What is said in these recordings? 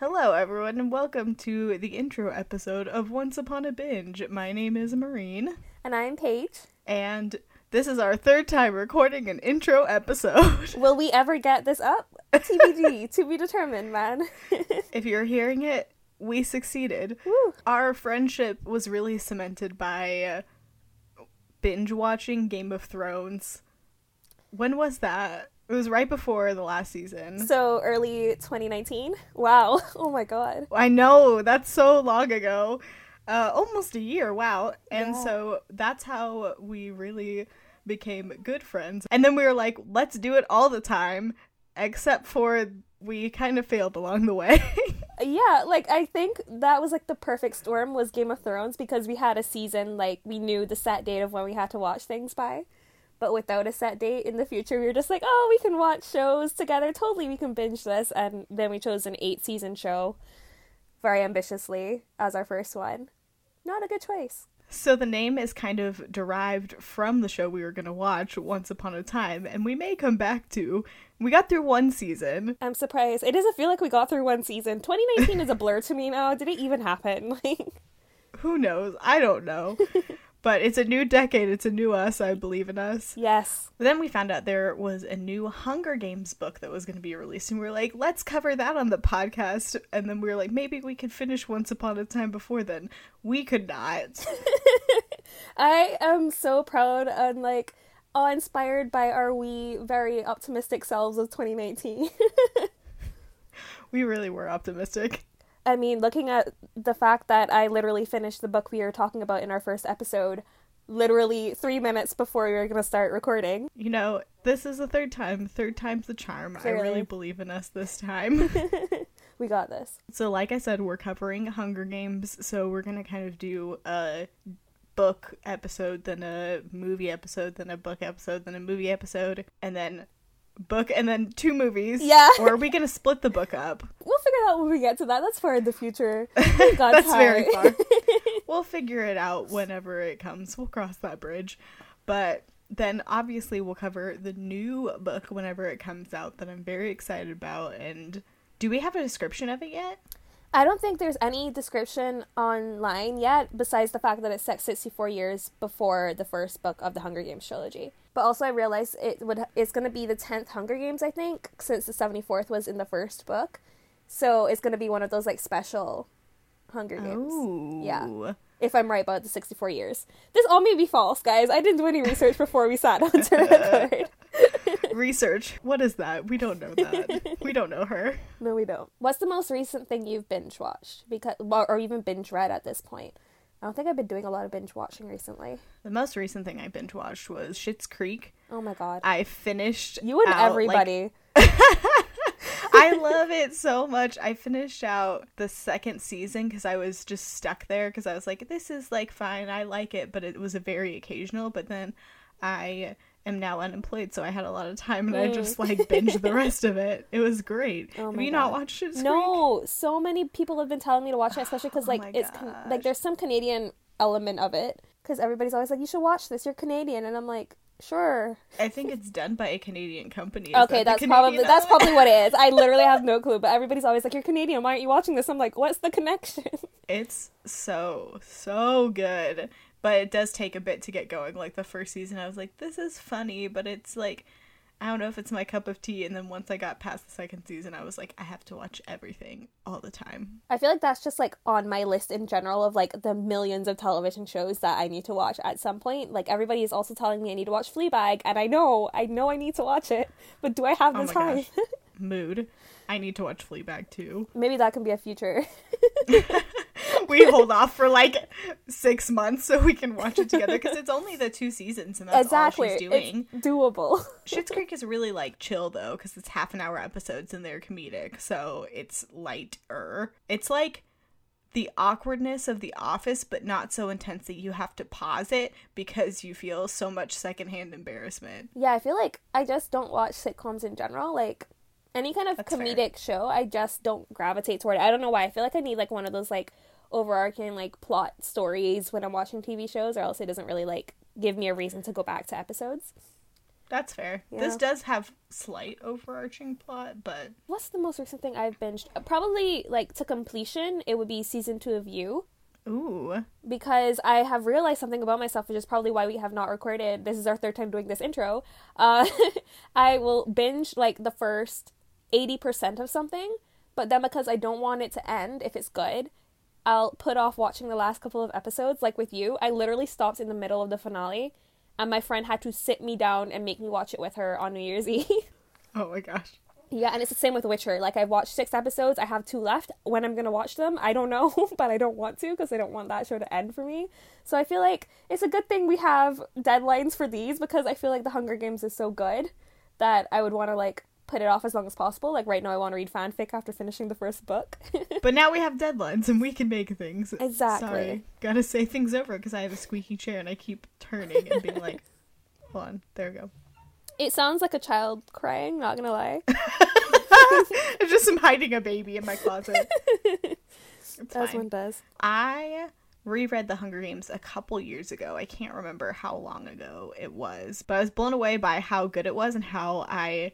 Hello, everyone, and welcome to the intro episode of Once Upon a Binge. My name is Maureen, And I'm Paige. and this is our third time recording an intro episode. Will we ever get this up? TBD, to be determined, man. if you're hearing it, we succeeded. Woo. Our friendship was really cemented by uh, binge watching Game of Thrones. When was that? It was right before the last season. So early 2019? Wow. Oh my god. I know that's so long ago, uh, almost a year. Wow! And Yeah. so that's how we really became good friends. And then we were like, let's do it all the time, except for we kind of failed along the way. Yeah, like I think that was like the perfect storm was Game of Thrones because we had a season like we knew the set date of when we had to watch things by. But without a set date in the future, we were just like, oh, we can watch shows together. Totally, we can binge this. And then we chose an eight season show very ambitiously as our first one. Not a good choice. so the name is kind of derived from the show we were going to watch once upon a time, and we may come back to. We got through one season. I'm surprised. It doesn't feel like we got through one season. 2019 is a blur to me now. Did it even happen? Like, Who knows? I don't know. but it's a new decade. It's a new us. I believe in us. yes. But then we found out there was a new Hunger Games book that was going to be released, and we were like, let's cover that on the podcast. And then we were like, maybe we could finish Once Upon a Time before then. We could not. I am so proud and like awe-inspired by our wee, very optimistic selves of 2019. we really were optimistic. I mean, looking at the fact that I literally finished the book we were talking about in our first episode, literally three minutes before we were going to start recording. You know, this is the third time. Third time's the charm. I really believe in us this time. We got this. so, like I said, we're covering Hunger Games, so we're going to kind of do a book episode, then a movie episode, then a book episode, then a movie episode, and then book and then two movies. Yeah. Or are we going to split the book up? We'll figure it out when we get to that. That's far in the future. That's very far. we'll figure it out whenever it comes. We'll cross that bridge. But then obviously we'll cover the new book whenever it comes out that I'm very excited about. And do we have a description of it yet? I don't think there's any description online yet, besides the fact that it's set 64 years before the first book of the Hunger Games trilogy. But also, I realized it would it's going to be the 10th Hunger Games, I think, since the 74th was in the first book. So it's going to be one of those like special Hunger Games. Oh. Yeah. If I'm right about the 64 years. This all may be false, guys. I didn't do any research before we sat down to record. Research. What is that? We don't know that. we don't know her. No, we don't. What's the most recent thing you've binge watched? Because, well, or even binge read at this point? I don't think I've been doing a lot of binge watching recently. The most recent thing I binge watched was Schitt's Creek. Oh my god. I finished you and out, like, everybody. I love it so much. I finished out the second season because I was just stuck there because I was like, this is like fine. I like it, but it was a very occasional. But then I am now unemployed, so I had a lot of time and I just like binged the rest of it. It was great. Oh Have you not watched Creek? no, so many people have been telling me to watch it, especially because Oh like my it's con- like there's some Canadian element of it. Because everybody's always like, you should watch this. You're Canadian, and I'm like, sure. I think it's done by a Canadian company. Is okay, that that's probably that's probably what it is. I literally have no clue, but everybody's always like, "You're Canadian. Why aren't you watching this?" I'm like, "What's the connection?" It's so so good, but it does take a bit to get going. Like the first season, I was like, "This is funny," but it's like, I don't know if it's my cup of tea. And then once I got past the second season, I was like, I have to watch everything all the time. I feel like that's just like on my list in general of like the millions of television shows that I need to watch at some point. Like everybody is also telling me I need to watch Fleabag, and I know, I know I need to watch it, but do I have Oh the my time? Mood. I need to watch Fleabag too. Maybe that can be a future. We hold off for like six months so we can watch it together because it's only the two seasons and that's exactly, all she's doing. it's doable. Schitt's Creek is really like chill though, because it's half an hour episodes and they're comedic, so it's lighter. It's like the awkwardness of The Office, but not so intense that you have to pause it because you feel so much secondhand embarrassment. yeah, I feel like I just don't watch sitcoms in general. Like any kind of That's fair. comedic show, I just don't gravitate toward it. I don't know why. I feel like I need like one of those like overarching like plot stories when I'm watching TV shows, or else it doesn't really like give me a reason to go back to episodes. That's fair. Yeah. This does have slight overarching plot, but What's the most recent thing I've binged? Uh, Probably like to completion, it would be season two of You. ooh, because I have realized something about myself, which is probably why we have not recorded. This is our third time doing this intro. Uh, I will binge like the first 80% of something, but then because I don't want it to end if it's good, I'll put off watching the last couple of episodes. Like with you, I literally stopped in the middle of the finale, and my friend had to sit me down and make me watch it with her on New Year's Eve. oh my gosh. Yeah, and it's the same with Witcher. Like I've watched six episodes. I have two left. When I'm gonna watch them, I don't know, but I don't want to because I don't want that show to end for me. So I feel like it's a good thing we have deadlines for these because I feel like The Hunger Games is so good that I would want to like put it off as long as possible. Like right now, I want to read fanfic after finishing the first book. But now we have deadlines and we can make things. Exactly. Sorry. Gotta say things over because I have a squeaky chair and I keep turning and being like, hold on, there we go. it sounds like a child crying. Not gonna lie. It's just I'm hiding a baby in my closet. It's As fine. one does. I reread The Hunger Games a couple years ago. I can't remember how long ago it was, but I was blown away by how good it was and how I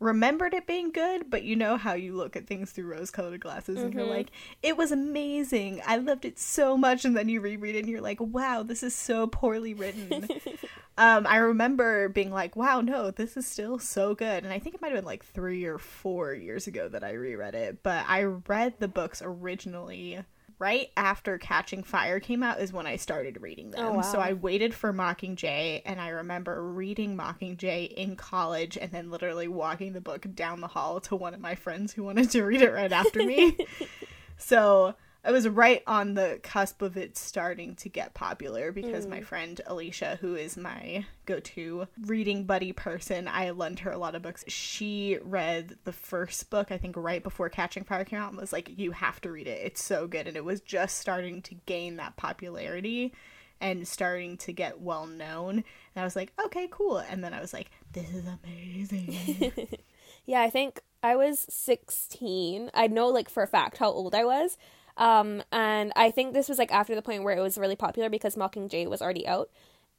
remembered it being good. But you know how you look at things through rose colored glasses and you're Mhm. like, it was amazing. I loved it so much. And then you reread it and you're like, wow, this is so poorly written. um, I remember being like, wow, no, this is still so good. And I think it might have been like three or four years ago that I reread it. But I read the books originally right after Catching Fire came out is when I started reading oh, them. Oh, wow. So I waited for Mockingjay and I remember reading Mockingjay in college and then literally walking the book down the hall to one of my friends who wanted to read it right after me. so I was right on the cusp of it starting to get popular because my mm. friend Alicia, who is my go to reading buddy person, I lend her a lot of books. She read the first book, I think, right before Catching Fire came out and was like, You have to read it. It's so good. And it was just starting to gain that popularity and starting to get well known. And I was like, Okay, cool. And then I was like, This is amazing. Yeah, I think I was 16. I know like for a fact how old I was. Um and I think this was like after the point where it was really popular because Mockingjay was already out.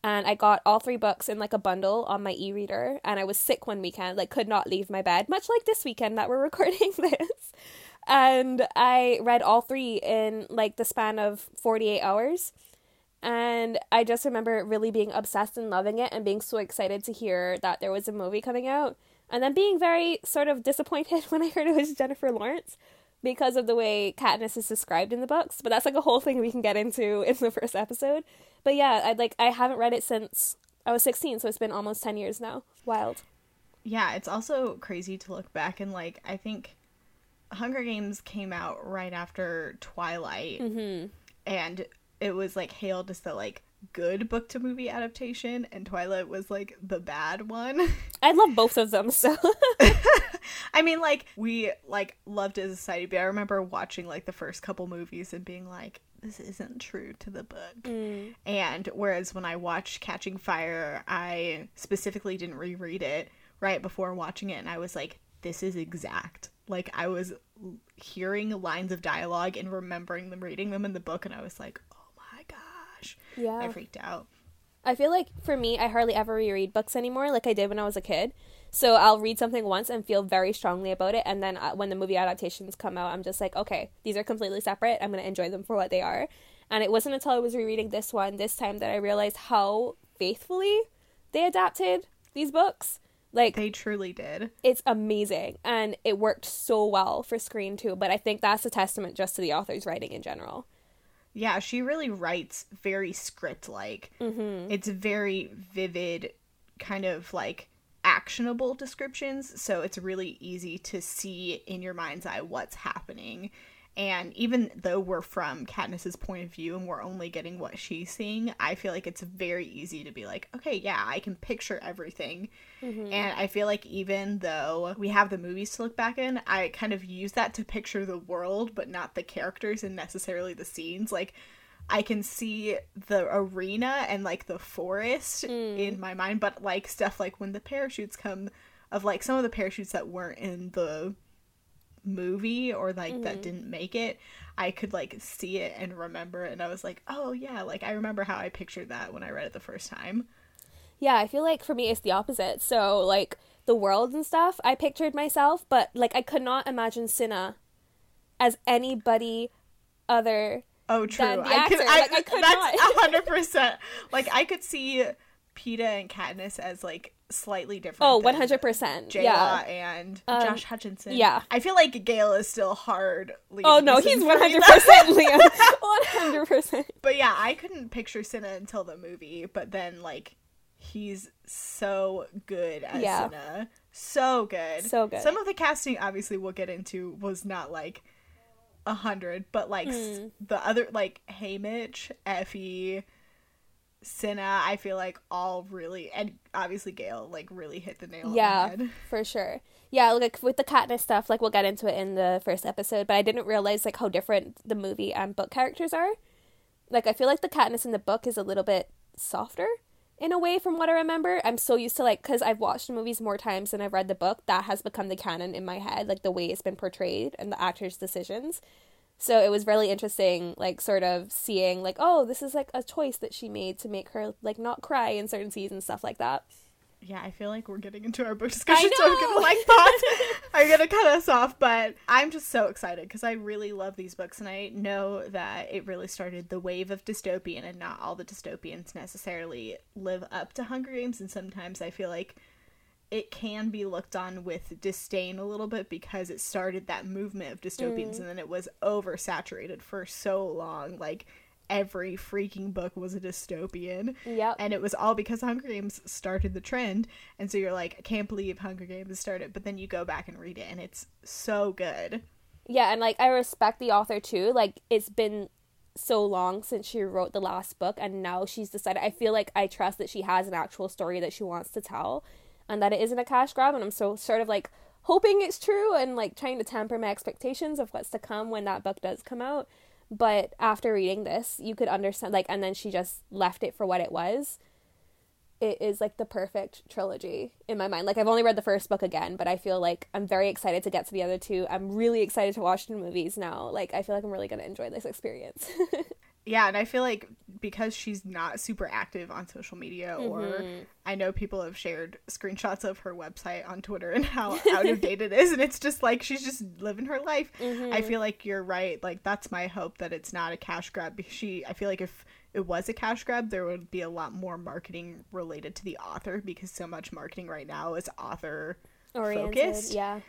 And I got all three books in like a bundle on my e-reader and I was sick one weekend, like could not leave my bed, much like this weekend that we're recording this. And I read all three in like the span of 48 hours. And I just remember really being obsessed and loving it and being so excited to hear that there was a movie coming out. And then being very sort of disappointed when I heard it was Jennifer Lawrence because of the way Katniss is described in the books. But that's like a whole thing we can get into in the first episode. But yeah, I like I haven't read it since I was 16, so it's been almost 10 years now. Wild. yeah, it's also crazy to look back and like I think Hunger Games came out right after Twilight Mhm. and it was like hailed as the like good book to movie adaptation and Twilight was like the bad one. I love both of them, so I mean like we like loved it as a society, but I remember watching like the first couple movies and being like this isn't true to the book. Mm. And whereas when I watched Catching Fire, I specifically didn't reread it right before watching it, and I was like, this is exact. Like, I was hearing lines of dialogue and remembering them, reading them in the book, and I was like, oh my gosh. yeah. I freaked out. I feel like for me, I hardly ever reread books anymore, like I did when I was a kid. So I'll read something once and feel very strongly about it, and then uh, when the movie adaptations come out, I'm just like, okay, these are completely separate. I'm gonna enjoy them for what they are. And it wasn't until I was rereading this one this time that I realized how faithfully they adapted these books. Like They truly did. it's amazing, and it worked so well for screen too. But I think that's a testament just to the author's writing in general. Yeah, she really writes very script like. Mm-hmm. It's very vivid, kind of like actionable descriptions, so it's really easy to see in your mind's eye what's happening. And even though we're from Katniss's point of view and we're only getting what she's seeing, I feel like it's very easy to be like, okay, yeah, I can picture everything. Mm-hmm. And I feel like even though we have the movies to look back in, I kind of use that to picture the world, but not the characters and necessarily the scenes. Like, I can see the arena and like the forest Mm. in my mind, but like stuff like when the parachutes come, of like some of the parachutes that weren't in the movie or like that Mhm. didn't make it, I could like see it and remember it. And I was like, oh yeah, like I remember how I pictured that when I read it the first time. Yeah, I feel like for me it's the opposite. So like the world and stuff, I pictured myself, but like I could not imagine Cinna as anybody other Oh, true. I could. I, Like, I could that's a hundred percent. Like I could see Peeta and Katniss as like slightly different. Oh, 100%. Jayla Yeah. and Um, Josh Hutcherson. yeah. I feel like Gale is still hard. Liam Oh no, he's for one me, hundred though. percent Liam. One hundred percent. But yeah, I couldn't picture Cinna until the movie. But then like he's so good as Yeah. Cinna. So good. So good. Some of the casting, obviously, we'll get into, was not like a hundred, but like s- Hmm. the other, like Haymitch, Effie, Cinna, I feel like all really, and obviously Gale, like really hit the nail Yeah, on the head. for sure. Yeah, like with the Katniss stuff, like we'll get into it in the first episode, but I didn't realize like how different the movie and book characters are. Like I feel like the Katniss in the book is a little bit softer in a way from what I remember. I'm so used to like cuz I've watched the movies more times than I've read the book, that has become the canon in my head, like the way it's been portrayed and the actors' decisions. So it was really interesting, like sort of seeing like, oh, this is like a choice that she made to make her like not cry in certain scenes and stuff like that. Yeah, I feel like we're getting into our book discussion, so I'm gonna like pause. I'm gonna cut us off, but I'm just so excited because I really love these books, and I know that it really started the wave of dystopian, and not all the dystopians necessarily live up to Hunger Games, and sometimes I feel like it can be looked on with disdain a little bit because it started that movement of dystopians, mm. and then it was oversaturated for so long, like. Every freaking book was a dystopian. Yep. And it was all because Hunger Games started the trend. And so you're like, I can't believe Hunger Games started. But then you go back and read it, and it's so good. Yeah, and like I respect the author too. Like it's been so long since she wrote the last book and now she's decided I feel like I trust that she has an actual story that she wants to tell and that it isn't a cash grab and I'm so sort of like hoping it's true and like trying to temper my expectations of what's to come when that book does come out. But after reading this, you could understand like and then she just left it for what it was. It is like the perfect trilogy in my mind. Like I've only read the first book again, but I feel like I'm very excited to get to the other two. I'm really excited to watch the movies now. Like I feel like I'm really going to enjoy this experience. Yeah, and I feel like because she's not super active on social media, or mm-hmm. I know people have shared screenshots of her website on Twitter and how out of date it is, and it's just like she's just living her life. I mm-hmm. feel like you're right. Like that's my hope that it's not a cash grab. Because she, I feel like if it was a cash grab, there would be a lot more marketing related to the author because so much marketing right now is author Oriented, focused. yeah.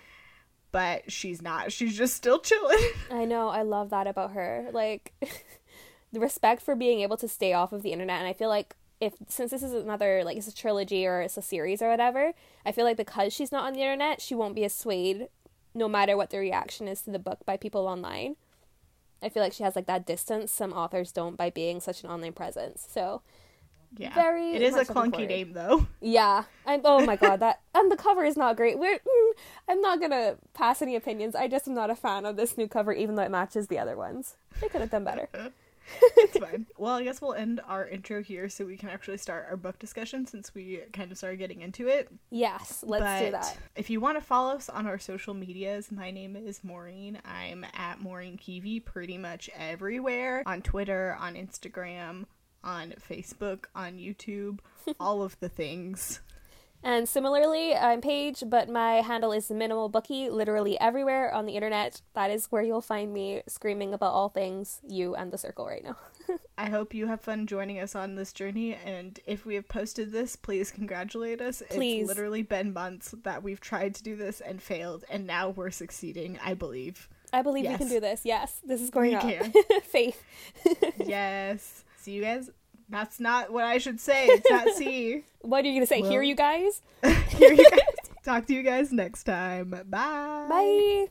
But she's not. She's just still chilling. I know. I love that about her. Like the respect for being able to stay off of the internet. And I feel like if since this is another like it's a trilogy or it's a series or whatever, I feel like because she's not on the internet, she won't be as swayed no matter what the reaction is to the book by people online. I feel like she has like that distance some authors don't by being such an online presence. So Yeah, Very It is a clunky name though. yeah, I'm. Oh my god, that and the cover is not great. We're. Mm, I'm not gonna pass any opinions. I just am not a fan of this new cover, even though it matches the other ones. They could have done better. it's fine. Well, I guess we'll end our intro here so we can actually start our book discussion since we kind of started getting into it. Yes, let's do that. If you want to follow us on our social medias, my name is Maureen. I'm at Maureen Kiwi pretty much everywhere on Twitter, on Instagram, on Facebook, on YouTube, all of the things. And similarly, I'm Paige, but my handle is Minimal Bookie, literally everywhere on the internet. That is where you'll find me screaming about all things you and the circle right now. I hope you have fun joining us on this journey. And if we have posted this, please congratulate us. Please. It's literally been months that we've tried to do this and failed, and now we're succeeding, I believe. I believe we can do this. Yes, this is going We up. can. Faith. yes. See you guys. That's not what I should say. It's not see. What are you gonna say? Well- Here, you guys. Here you guys. Talk to you guys next time. Bye. Bye.